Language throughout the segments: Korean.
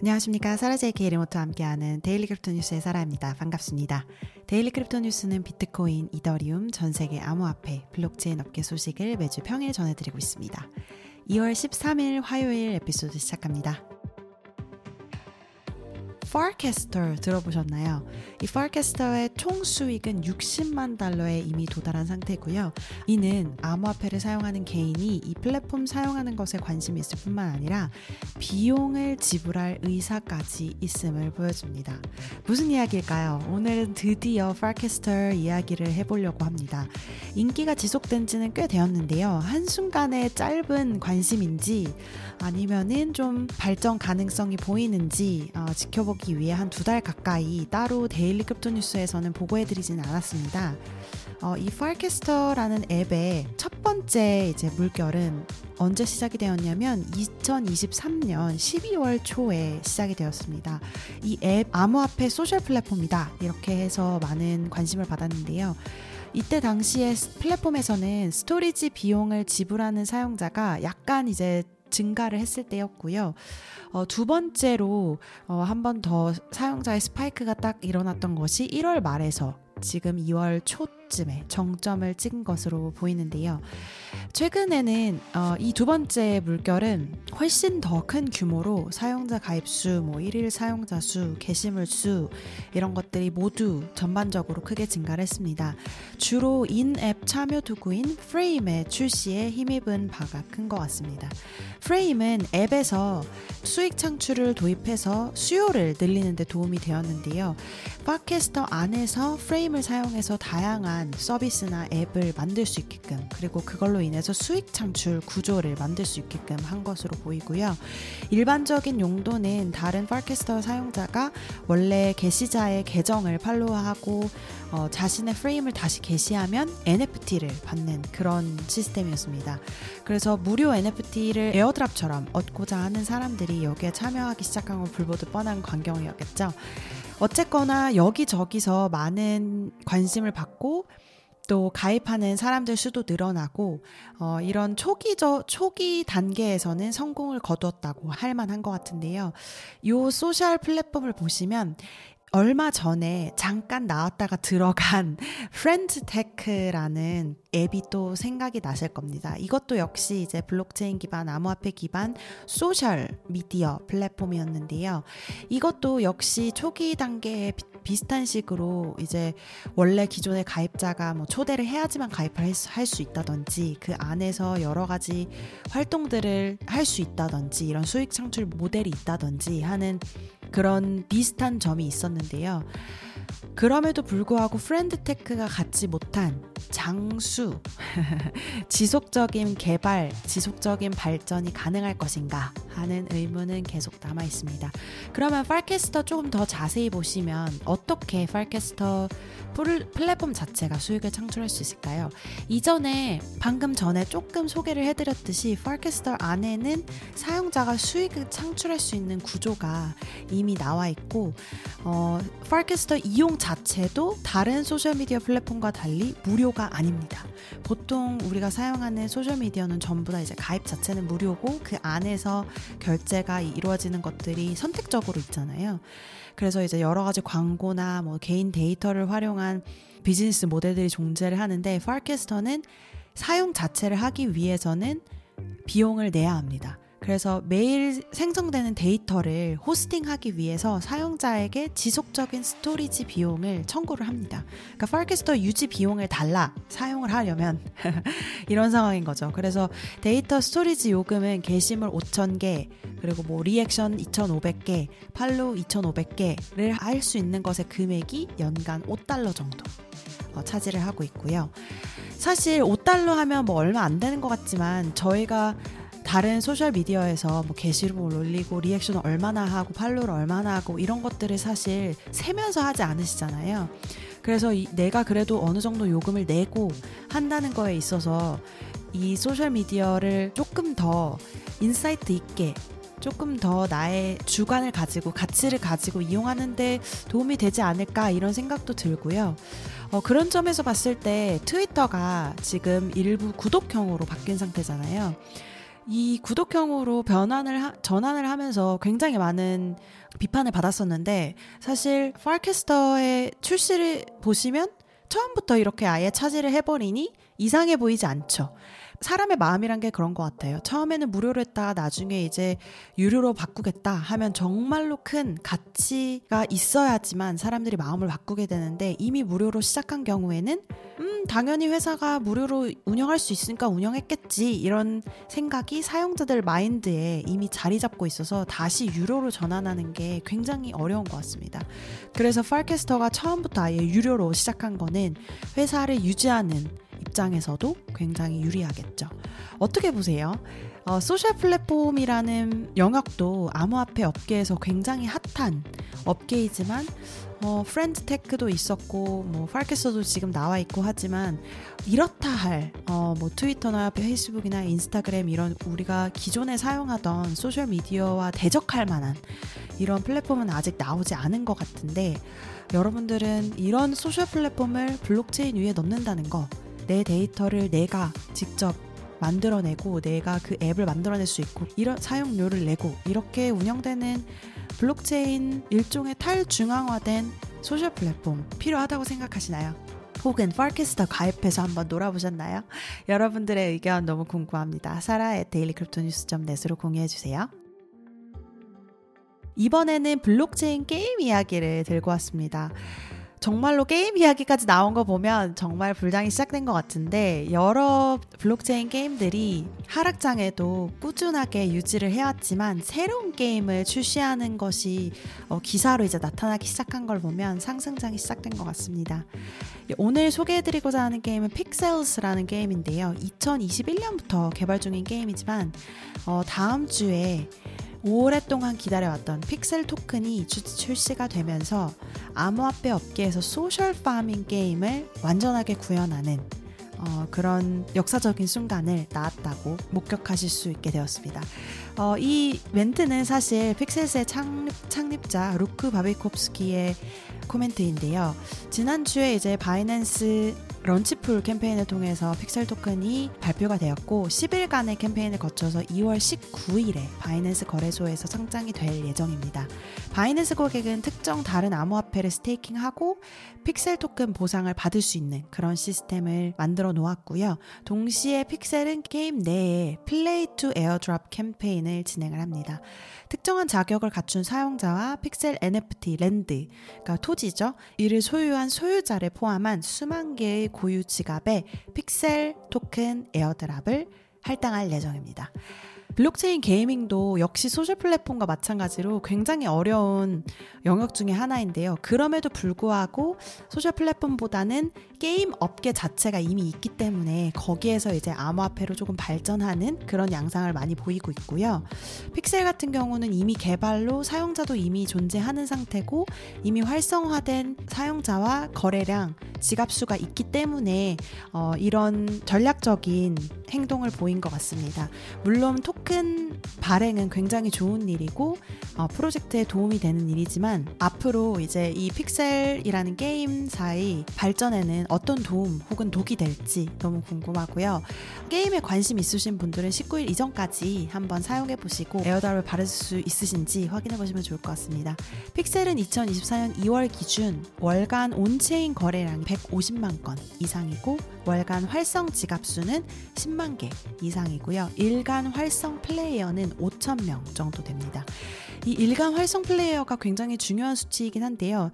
안녕하십니까. 사라제이케 리모트와 함께하는 Daily Crypto News의 사라입니다. 반갑습니다. Daily Crypto News는 비트코인, 이더리움, 전 세계 암호화폐, 블록체인 업계 소식을 매주 평일 전해드리고 있습니다. 2월 13일 화요일 에피소드 시작합니다. Farcaster 들어보셨나요? 이 Farcaster의 총 수익은 60만 달러에 이미 도달한 상태고요. 이는 암호화폐를 사용하는 개인이 이 플랫폼 사용하는 것에 관심이 있을 뿐만 아니라 비용을 지불할 의사까지 있음을 보여줍니다. 무슨 이야기일까요? 오늘은 드디어 Farcaster 이야기를 해보려고 합니다. 인기가 지속된 지는 꽤 되었는데요. 한순간의 짧은 관심인지 아니면은 좀 발전 가능성이 보이는지 어, 지켜보기 위해 한 두 달 가까이 따로 Daily Crypto News에서는 보고해드리진 않았습니다. 어, 이 Farcaster라는 앱의 첫 번째 이제 물결은 언제 시작이 되었냐면 2023년 12월 초에 시작이 되었습니다. 이 앱 암호화폐 소셜 플랫폼이다 이렇게 해서 많은 관심을 받았는데요. 이때 당시에 플랫폼에서는 storage 비용을 지불하는 사용자가 약간 이제 증가를 했을 때였고요. 어, 두 번째로 어, 한 번 더 사용자의 spike가 딱 일어났던 것이 1월 말에서 지금 2월 초 쯤에 정점을 찍은 것으로 보이는데요. 최근에는 어, 이두 번째 물결은 훨씬 더 큰 규모로 사용자 가입 수, 뭐 일일 사용자 수, 게시물 수 이런 것들이 모두 전반적으로 크게 증가를 했습니다. 주로 인앱 참여 도구인 프레임의 출시에 힘입은 바가 큰 것 같습니다. 프레임은 앱에서 수익 창출을 도입해서 수요를 늘리는 데 도움이 되었는데요. 팟캐스터 안에서 프레임을 사용해서 다양한 서비스나 앱을 만들 수 있게끔 그리고 그걸로 인해서 수익 창출 구조를 만들 수 있게끔 한 것으로 보이고요. 일반적인 용도는 다른 팟캐스터 사용자가 원래 게시자의 계정을 팔로우하고 어, 자신의 프레임을 다시 게시하면 NFT를 받는 그런 시스템이었습니다. 그래서 무료 NFT를 에어드랍처럼 얻고자 하는 사람들이 여기에 참여하기 시작한 건 불보듯 뻔한 광경이었겠죠. 어쨌거나 여기저기서 많은 관심을 받고 또 가입하는 사람들 수도 늘어나고 어, 이런 초기 저 초기 단계에서는 성공을 거두었다고 할 만한 것 같은데요. 요 소셜 플랫폼을 보시면 얼마 전에 잠깐 나왔다가 들어간 Friends Tech라는 앱이 또 생각이 나실 겁니다. 이것도 역시 이제 블록체인 기반, 암호화폐 기반 소셜 미디어 플랫폼이었는데요. 이것도 역시 초기 단계에 비슷한 식으로 이제 원래 기존의 가입자가 뭐 초대를 해야지만 가입을 할수 있다든지 그 안에서 여러 가지 활동들을 할 수 있다든지 이런 수익 창출 모델이 있다든지 하는 그런 비슷한 점이 있었는데요. 그럼에도 불구하고 프렌드테크가 갖지 못한 장수, 지속적인 개발, 지속적인 발전이 가능할 것인가 하는 의문은 계속 남아 있습니다. 그러면 팔캐스터 조금 더 자세히 보시면 어떻게 팔캐스터 플랫폼 자체가 수익을 창출할 수 있을까요? 이전에 방금 전에 조금 소개를 해드렸듯이 팔캐스터 안에는 사용자가 수익을 창출할 수 있는 구조가 이미 나와 있고 어, 팔캐스터 이용 자체도 다른 소셜미디어 플랫폼과 달리 무료가 아닙니다. 보통 우리가 사용하는 소셜미디어는 전부 다 이제 가입 자체는 무료고 그 안에서 결제가 이루어지는 것들이 선택적으로 있잖아요. 그래서 이제 여러 가지 광고나 뭐 개인 데이터를 활용한 비즈니스 모델들이 존재를 하는데 Farcaster는 사용 자체를 하기 위해서는 비용을 내야 합니다. 그래서 매일 생성되는 데이터를 hosting하기 위해서 사용자에게 지속적인 storage 비용을 청구를 합니다. 그러니까 Farcaster 유지 비용을 달라 사용을 하려면 이런 상황인 거죠. 그래서 데이터 storage 요금은 게시물 5,000개 그리고 뭐 리액션 2,500개, follow 2,500개를 할 수 있는 것의 금액이 연간 5달러 정도 어, 차지를 하고 있고요. 사실 5달러 하면 뭐 얼마 안 되는 것 같지만 저희가 다른 소셜 미디어에서 뭐 게시물 올리고 reaction을 얼마나 하고 follow를 얼마나 하고 이런 것들을 사실 세면서 하지 않으시잖아요. 그래서 이, 내가 그래도 어느 정도 요금을 내고 한다는 거에 있어서 이 소셜 미디어를 조금 더 insight 있게 조금 더 나의 주관을 가지고 가치를 가지고 이용하는데 도움이 되지 않을까 이런 생각도 들고요. 어, 그런 점에서 봤을 때 트위터가 지금 일부 구독형으로 바뀐 상태잖아요. 이 구독형으로 변환을 하, 전환을 하면서 굉장히 많은 비판을 받았었는데 사실 Farcaster의 출시를 보시면 처음부터 이렇게 아예 차지를 해버리니 이상해 보이지 않죠. 사람의 마음이란 게 그런 것 같아요. 처음에는 무료로 했다가 나중에 이제 유료로 바꾸겠다 하면 정말로 큰 가치가 있어야지만 사람들이 마음을 바꾸게 되는데 이미 무료로 시작한 경우에는 음, 당연히 회사가 무료로 운영할 수 있으니까 운영했겠지 이런 생각이 사용자들 마인드에 이미 자리 잡고 있어서 다시 유료로 전환하는 게 굉장히 어려운 것 같습니다. 그래서 Farcaster가 처음부터 아예 유료로 시작한 거는 회사를 유지하는 입장에서도 굉장히 유리하겠죠. 어떻게 보세요? 어, 소셜 플랫폼이라는 영역도 암호화폐 업계에서 굉장히 핫한 업계이지만 어, Friend.tech도 있었고 뭐 Farcaster도 지금 나와 있고 하지만 이렇다 할 어, 뭐 트위터나 페이스북이나 인스타그램 이런 우리가 기존에 사용하던 소셜 미디어와 대적할 만한 이런 플랫폼은 아직 나오지 않은 것 같은데 여러분들은 이런 소셜 플랫폼을 블록체인 위에 넣는다는 거 내 데이터를 내가 직접 만들어내고 내가 그 앱을 만들어낼 수 있고 이런 사용료를 내고 이렇게 운영되는 블록체인 일종의 탈중앙화된 소셜 플랫폼 필요하다고 생각하시나요? 혹은 Farcaster 가입해서 한번 놀아보셨나요? 여러분들의 의견 너무 궁금합니다. 사라의 Daily Crypto News.net으로 공유해주세요. 이번에는 블록체인 게임 이야기를 들고 왔습니다. 정말로 게임 이야기까지 나온 거 보면 정말 불장이 시작된 것 같은데 여러 블록체인 게임들이 하락장에도 꾸준하게 유지를 해왔지만 새로운 게임을 출시하는 것이 어, 기사로 이제 나타나기 시작한 걸 보면 상승장이 시작된 것 같습니다. 오늘 소개해드리고자 하는 게임은 Pixels라는 게임인데요. 2021년부터 개발 중인 게임이지만 어, 다음 주에 오랫동안 기다려왔던 픽셀 토큰이 출시가 되면서 암호화폐 업계에서 social farming 게임을 완전하게 구현하는 어, 그런 역사적인 순간을 나왔다고 목격하실 수 있게 되었습니다. 어, 이 멘트는 사실 Pixels의 창립, 창립자 루크 바비콥스키의 코멘트인데요. 지난주에 이제 바이낸스 Launchpool 캠페인을 통해서 픽셀 토큰이 발표가 되었고 10일간의 캠페인을 거쳐서 2월 19일에 바이낸스 거래소에서 상장이 될 예정입니다. 바이낸스 고객은 특정 다른 암호화폐를 staking하고 Pixel 토큰 보상을 받을 수 있는 그런 시스템을 만들어 놓았고요. 동시에 Pixel은 게임 내에 play to airdrop 캠페인을 진행을 합니다. 특정한 자격을 갖춘 사용자와 Pixel NFT land, 그러니까 토지죠. 이를 소유한 소유자를 포함한 수만 개의 고유 지갑에 픽셀 토큰 airdrop을 할당할 예정입니다. 블록체인 gaming도 역시 소셜 플랫폼과 마찬가지로 굉장히 어려운 영역 중의 하나인데요. 그럼에도 불구하고 소셜 플랫폼보다는 게임 업계 자체가 이미 있기 때문에 거기에서 이제 암호화폐로 조금 발전하는 그런 양상을 많이 보이고 있고요. 픽셀 같은 경우는 이미 개발로 사용자도 이미 존재하는 상태고 이미 활성화된 사용자와 거래량, 지갑수가 있기 때문에 어, 이런 전략적인 행동을 보인 것 같습니다. 물론 토큰 발행은 굉장히 좋은 일이고 어, 프로젝트에 도움이 되는 일이지만 앞으로 이제 이 Pixel이라는 게임사의 발전에는 어떤 도움 혹은 독이 될지 너무 궁금하고요. 게임에 관심 있으신 분들은 19일 이전까지 한번 사용해 보시고 airdrop을 받을 수 있으신지 확인해 보시면 좋을 것 같습니다. Pixel은 2024년 2월 기준 월간 on-chain 거래량이 150만 건 이상이고 월간 활성 지갑 수는 10만 개 이상이고요. 일간 활성 플레이어는 5천 명 정도 됩니다. 이 일간 활성 플레이어가 굉장히 중요한 수치이긴 한데요.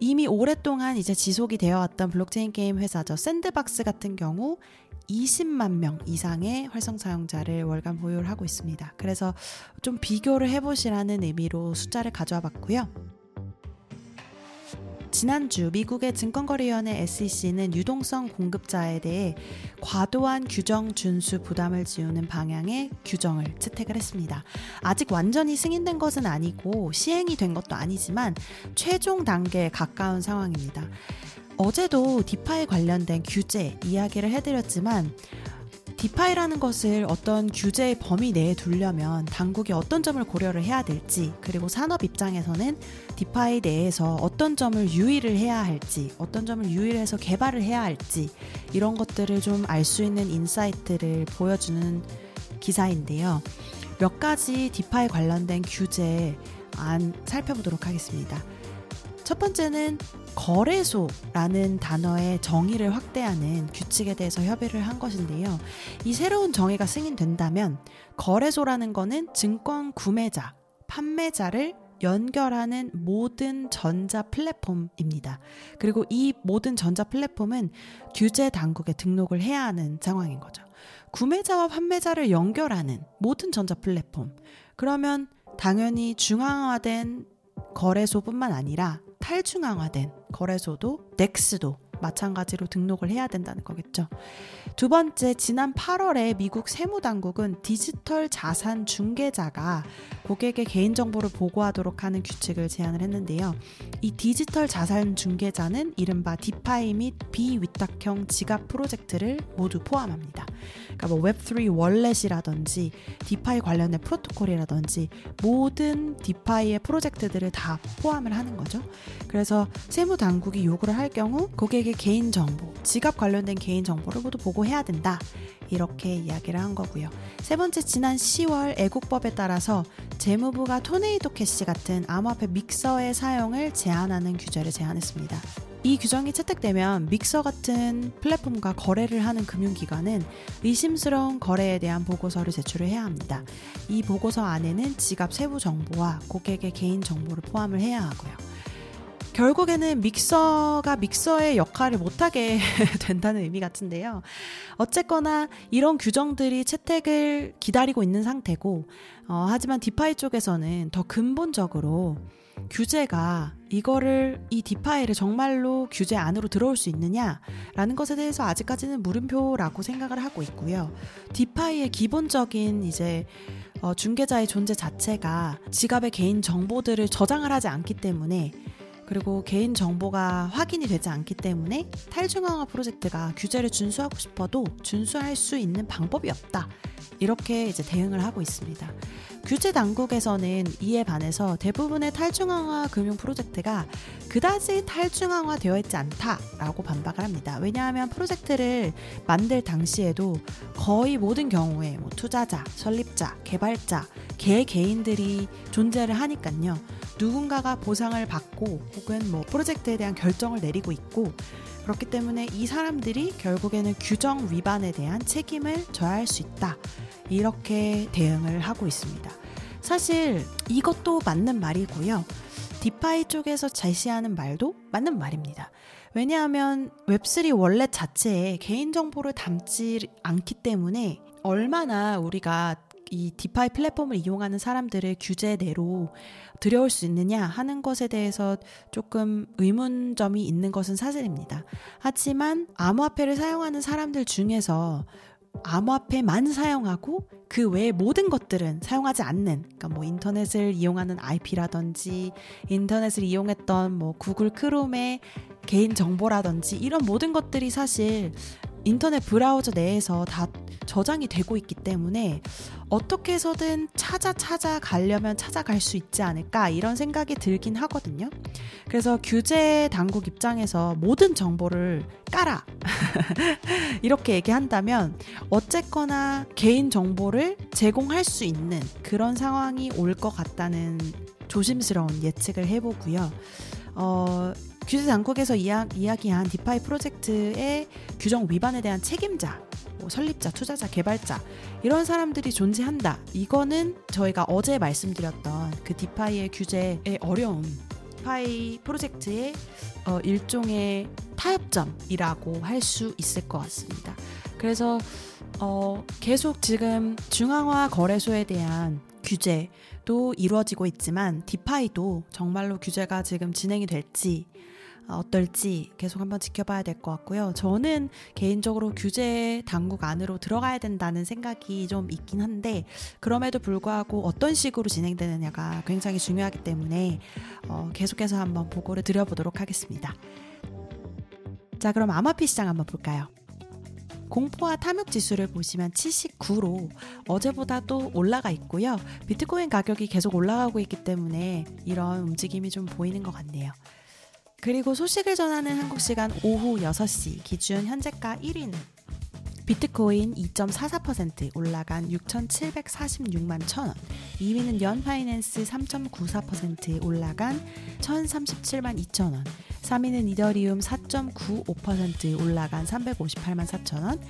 이미 오랫동안 이제 지속이 되어 왔던 블록체인 게임 회사죠. 샌드박스 같은 경우 20만 명 이상의 활성 사용자를 월간 보유를 하고 있습니다. 그래서 좀 비교를 해보시라는 의미로 숫자를 가져와 봤고요. 지난주 미국의 증권거래위원회 SEC는 유동성 공급자에 대해 과도한 규정 준수 부담을 지우는 방향의 규정을 채택을 했습니다. 아직 완전히 승인된 것은 아니고 시행이 된 것도 아니지만 최종 단계에 가까운 상황입니다. 어제도 DeFi 관련된 규제 이야기를 해드렸지만 DeFi라는 것을 어떤 규제의 범위 내에 두려면 당국이 어떤 점을 고려를 해야 될지 그리고 산업 입장에서는 DeFi 내에서 어떤 점을 유의를 해야 할지 어떤 점을 유의를 해서 개발을 해야 할지 이런 것들을 좀 알 수 있는 인사이트를 보여주는 기사인데요. 몇 가지 DeFi 관련된 규제 안 살펴보도록 하겠습니다. 첫 번째는 거래소라는 단어의 정의를 확대하는 규칙에 대해서 협의를 한 것인데요. 이 새로운 정의가 승인된다면 거래소라는 거는 증권 구매자, 판매자를 연결하는 모든 전자 플랫폼입니다. 그리고 이 모든 전자 플랫폼은 규제 당국에 등록을 해야 하는 상황인 거죠. 구매자와 판매자를 연결하는 모든 전자 플랫폼. 그러면 당연히 중앙화된 거래소뿐만 아니라 탈중앙화된 거래소도 넥스도 마찬가지로 등록을 해야 된다는 거겠죠. 두 번째, 지난 8월에 미국 세무당국은 디지털 자산 중개자가 고객의 개인정보를 보고하도록 하는 규칙을 제안을 했는데요. 이 디지털 자산 중개자는 이른바 DeFi 및 비위탁형 지갑 프로젝트를 모두 포함합니다. 그러니까 뭐 Web3 wallet이라든지 DeFi 관련된 프로토콜이라든지 모든 DeFi의 프로젝트들을 다 포함을 하는 거죠. 그래서 세무 당국이 요구를 할 경우 고객의 개인 정보, 지갑 관련된 개인 정보를 모두 보고해야 된다. 이렇게 이야기를 한 거고요. 세 번째 지난 10월 애국법에 따라서 재무부가 토네이도 캐시 같은 암호화폐 믹서의 사용을 제한하는 규제를 제안했습니다. 이 규정이 채택되면 믹서 같은 플랫폼과 거래를 하는 금융기관은 의심스러운 거래에 대한 보고서를 제출을 해야 합니다. 이 보고서 안에는 지갑 세부 정보와 고객의 개인 정보를 포함을 해야 하고요. 결국에는 믹서가 믹서의 역할을 못하게 된다는 의미 같은데요. 어쨌거나 이런 규정들이 채택을 기다리고 있는 상태고, 어, 하지만 디파이 쪽에서는 더 근본적으로 규제가 이거를 이 디파이를 정말로 규제 안으로 들어올 수 있느냐라는 것에 대해서 아직까지는 물음표라고 생각을 하고 있고요. 디파이의 기본적인 이제 어, 중개자의 존재 자체가 지갑의 개인 정보들을 저장을 하지 않기 때문에 그리고 개인 정보가 확인이 되지 않기 때문에 탈중앙화 프로젝트가 규제를 준수하고 싶어도 준수할 수 있는 방법이 없다. 이렇게 이제 대응을 하고 있습니다. 규제 당국에서는 이에 반해서 대부분의 탈중앙화 금융 프로젝트가 그다지 탈중앙화 되어 있지 않다라고 반박을 합니다. 왜냐하면 프로젝트를 만들 당시에도 거의 모든 경우에 뭐 투자자, 설립자, 개발자, 개 개인들이 존재를 하니까요. 누군가가 보상을 받고 혹은 뭐 프로젝트에 대한 결정을 내리고 있고 그렇기 때문에 이 사람들이 결국에는 규정 위반에 대한 책임을 져야 할 수 있다. 이렇게 대응을 하고 있습니다. 사실 이것도 맞는 말이고요. 디파이 쪽에서 제시하는 말도 맞는 말입니다. 왜냐하면 웹3 원래 자체에 개인정보를 담지 않기 때문에 얼마나 우리가 이 디파이 플랫폼을 이용하는 사람들을 규제 내로 들여올 수 있느냐 하는 것에 대해서 조금 의문점이 있는 것은 사실입니다. 하지만 암호화폐를 사용하는 사람들 중에서 암호화폐만 사용하고 그 외의 모든 것들은 사용하지 않는 그러니까 뭐 인터넷을 이용하는 IP라든지 인터넷을 이용했던 뭐 구글 크롬의 개인 정보라든지 이런 모든 것들이 사실 인터넷 브라우저 내에서 다 저장이 되고 있기 때문에 어떻게 해서든 찾아 찾아 가려면 찾아갈 수 있지 않을까 이런 생각이 들긴 하거든요. 그래서 규제 당국 입장에서 모든 정보를 깔아 이렇게 얘기한다면 어쨌거나 개인 정보를 제공할 수 있는 그런 상황이 올 것 같다는 조심스러운 예측을 해보고요. 어, 규제 당국에서 이야, 이야 기한 디파이 프로젝트의 규정 위반에 대한 책임자, 뭐 설립자, 투자자, 개발자 이런 사람들이 존재한다. 이거는 저희가 어제 말씀드렸던 그 디파이의 규제의 어려움, 디파이 프로젝트의 어, 일종의 타협점이라고 할 수 있을 것 같습니다. 그래서 어, 계속 지금 중앙화 거래소에 대한 규제도 이루어지고 있지만 디파이도 정말로 규제가 지금 진행이 될지 어떨지 계속 한번 지켜봐야 될 것 같고요. 저는 개인적으로 규제 당국 안으로 들어가야 된다는 생각이 좀 있긴 한데 그럼에도 불구하고 어떤 식으로 진행되느냐가 굉장히 중요하기 때문에 어, 계속해서 한번 보고를 드려보도록 하겠습니다. 자, 그럼 아마피 시장 한번 볼까요? 공포와 탐욕 지수를 보시면 79로 어제보다 또 올라가 있고요. 비트코인 가격이 계속 올라가고 있기 때문에 이런 움직임이 좀 보이는 것 같네요. 그리고 소식을 전하는 한국 시간 오후 6시 기준 현재가 1위는 비트코인 2.44% 올라간 6,746만 1천원. 2위는 연파이낸스 3.94% 올라간 1,037만 2천원. 3위는 이더리움 4.95% 올라간 358만 4천원.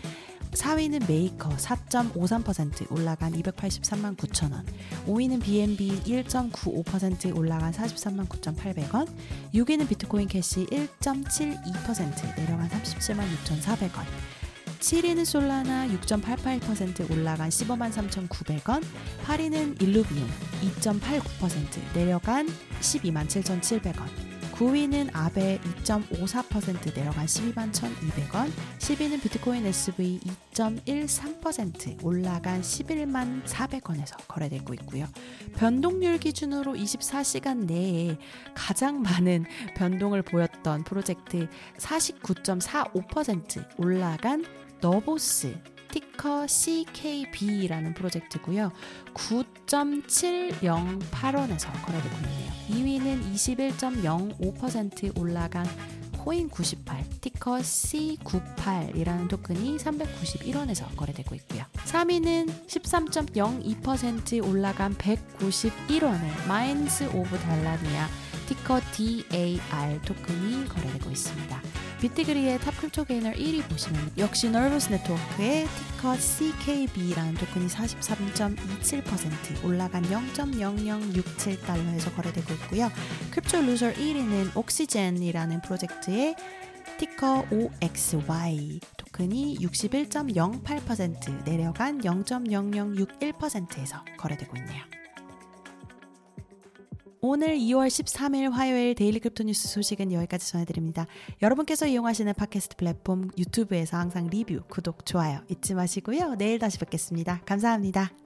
4위는 메이커 4.53% 올라간 283만 9천 원. 5위는 BNB 1.95% 올라간 43만 9,800원. 6위는 비트코인 캐시 1.72% 내려간 37만 6,400원. 7위는 솔라나 6.88% 올라간 15만 3,900원, 8위는 일루비움 2.89% 내려간 12만 7,700원, 9위는 아베 2.54% 내려간 12만 1,200원, 10위는 비트코인 SV 2.13% 올라간 11만 400원에서 거래되고 있고요. 변동률 기준으로 24시간 내에 가장 많은 변동을 보였던 프로젝트 49.45% 올라간 너보스 ticker CKB라는 프로젝트고요. 9.708원에서 거래되고 있네요. 2위는 21.05% 올라간 코인 98, ticker C98이라는 토큰이 391원에서 거래되고 있고요. 3위는 13.02% 올라간 191원의 마인스 오브 달라니아 ticker DAR 토큰이 거래되고 있습니다. 비트디그리의 top crypto gainer 1위 보시면 역시 너보스 네트워크의 ticker CKB라는 토큰이 43.27% 올라간 0.0067달러에서 거래되고 있고요. crypto loser 1위는 옥시젠이라는 프로젝트의 ticker OXY 토큰이 61.08% 내려간 0.0061%에서 거래되고 있네요. 오늘 2월 13일 화요일 daily crypto 뉴스 소식은 여기까지 전해드립니다. 여러분께서 이용하시는 팟캐스트 플랫폼 유튜브에서 항상 리뷰, 구독, 좋아요 잊지 마시고요. 내일 다시 뵙겠습니다. 감사합니다.